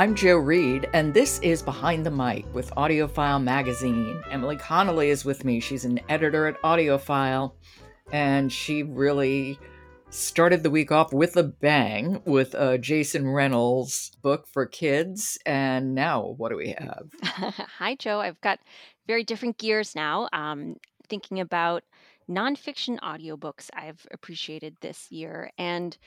I'm Jo Reed, and this is Behind the Mic with AudioFile Magazine. Emily Connolly is with me. She's an editor at AudioFile, and she really started the week off with a bang with a Jason Reynolds book for kids. And now, what do we have? Hi, Jo. I've got very different gears now. Um, thinking about nonfiction audiobooks I've appreciated this year. And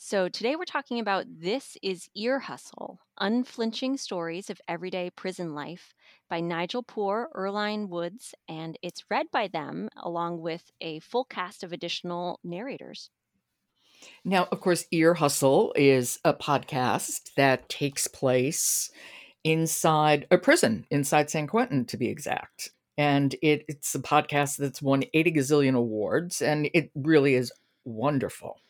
so today we're talking about This is Ear Hustle Unflinching Stories of Everyday Prison Life by Nigel Poor, Earlonne Woods, and it's read by them along with a full cast of additional narrators. Now, of course, Ear Hustle is a podcast that takes place inside a prison, inside San Quentin to be exact. And it, it's a podcast that's won 80 gazillion awards, and it really is wonderful.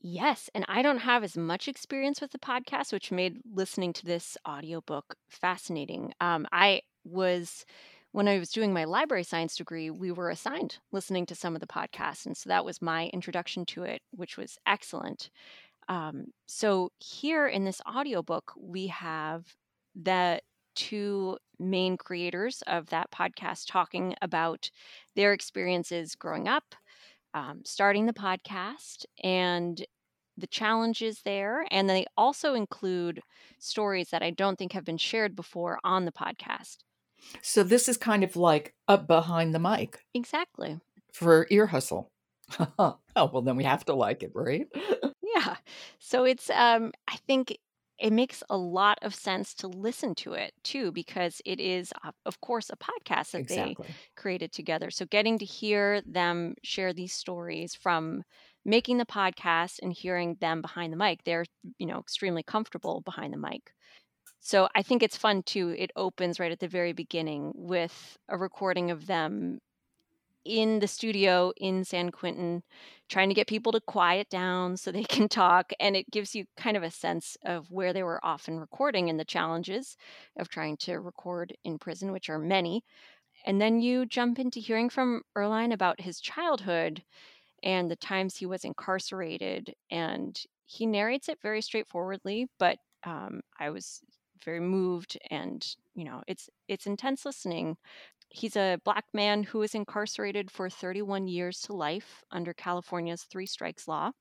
Yes, and I don't have as much experience with the podcast, which made listening to this audiobook fascinating. Um, I was, when I was doing my library science degree, we were assigned listening to some of the podcasts. And so that was my introduction to it, which was excellent. Um, so here in this audiobook, we have the two main creators of that podcast talking about their experiences growing up um, starting the podcast and the challenges there. And they also include stories that I don't think have been shared before on the podcast. So this is kind of like up behind the mic. Exactly. For ear hustle. oh, well, then we have to like it, right? yeah. So it's, um, I think it makes a lot of sense to listen to it too because it is of course a podcast that exactly. they created together so getting to hear them share these stories from making the podcast and hearing them behind the mic they're you know extremely comfortable behind the mic so i think it's fun too it opens right at the very beginning with a recording of them in the studio in San Quentin, trying to get people to quiet down so they can talk. And it gives you kind of a sense of where they were often recording and the challenges of trying to record in prison, which are many. And then you jump into hearing from Earlonne about his childhood and the times he was incarcerated. And he narrates it very straightforwardly, but um, I was very moved and you know it's it's intense listening He's a black man who was incarcerated for 31 years to life under California's three strikes law,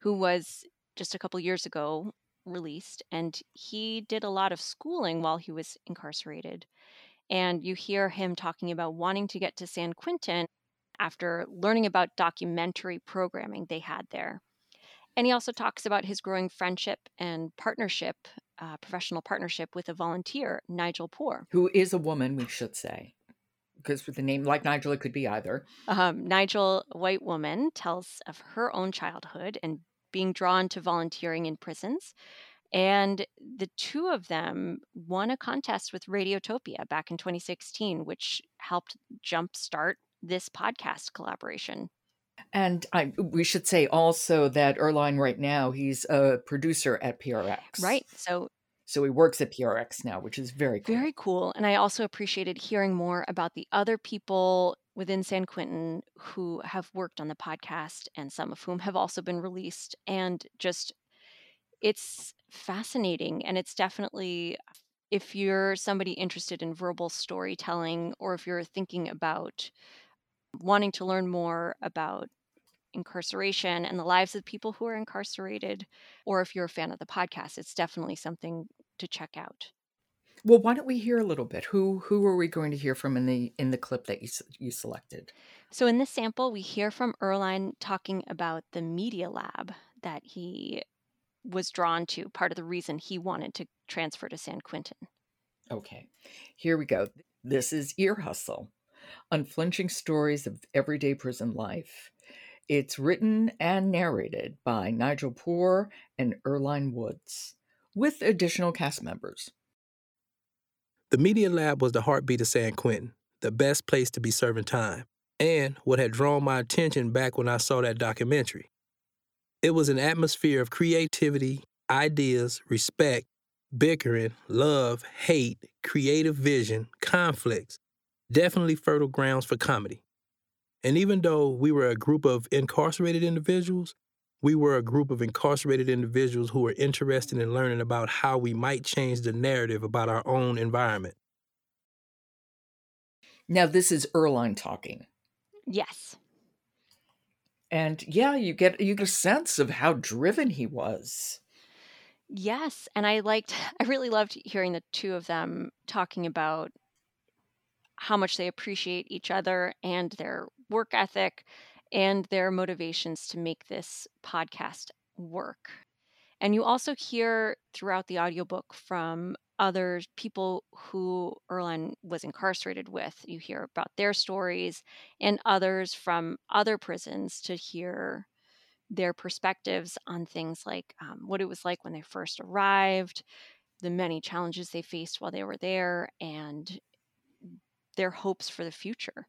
who was just a couple years ago released. And he did a lot of schooling while he was incarcerated. And you hear him talking about wanting to get to San Quentin after learning about documentary programming they had there. And he also talks about his growing friendship and partnership, uh, professional partnership with a volunteer, Nigel Poor. Who is a woman, we should say. Because with the name like Nigel, it could be either. Um, Nigel, a white woman, tells of her own childhood and being drawn to volunteering in prisons. And the two of them won a contest with Radiotopia back in 2016, which helped jumpstart this podcast collaboration. And I, we should say also that Earlonne right now he's a producer at PRX. Right. So so he works at PRX now, which is very cool. Very cool. And I also appreciated hearing more about the other people within San Quentin who have worked on the podcast and some of whom have also been released and just it's fascinating and it's definitely if you're somebody interested in verbal storytelling or if you're thinking about wanting to learn more about incarceration and the lives of people who are incarcerated, or if you're a fan of the podcast, it's definitely something to check out. Well, why don't we hear a little bit? Who who are we going to hear from in the in the clip that you you selected? So in this sample, we hear from Earlonne talking about the media lab that he was drawn to, part of the reason he wanted to transfer to San Quentin. Okay, here we go. This is Ear Hustle Unflinching Stories of Everyday Prison Life. It's written and narrated by Nigel Poor and Earlonne Woods, with additional cast members. The Media Lab was the heartbeat of San Quentin, the best place to be serving time, and what had drawn my attention back when I saw that documentary. It was an atmosphere of creativity, ideas, respect, bickering, love, hate, creative vision, conflicts, definitely fertile grounds for comedy. And even though we were a group of incarcerated individuals, we were a group of incarcerated individuals who were interested in learning about how we might change the narrative about our own environment. Now, this is Earlonne talking. Yes. And yeah, you get you get a sense of how driven he was. Yes, and I liked I really loved hearing the two of them talking about how much they appreciate each other and their work ethic and their motivations to make this podcast work. And you also hear throughout the audiobook from other people who Earlonne was incarcerated with. You hear about their stories and others from other prisons to hear their perspectives on things like um, what it was like when they first arrived, the many challenges they faced while they were there, and their hopes for the future.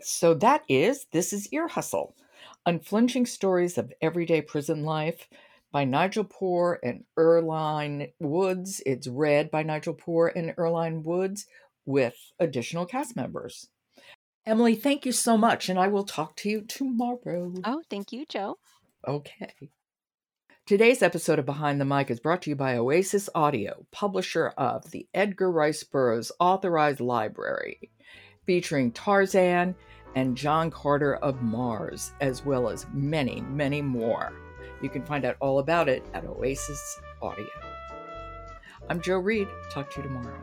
So that is This is Ear Hustle Unflinching Stories of Everyday Prison Life by Nigel Poor and Earlonne Woods. It's read by Nigel Poor and Earlonne Woods with additional cast members. Emily, thank you so much, and I will talk to you tomorrow. Oh, thank you, Jo. Okay. Today's episode of Behind the Mic is brought to you by Oasis Audio, publisher of the Edgar Rice Burroughs Authorized Library, featuring Tarzan and John Carter of Mars, as well as many, many more. You can find out all about it at Oasis Audio. I'm Jo Reed. Talk to you tomorrow.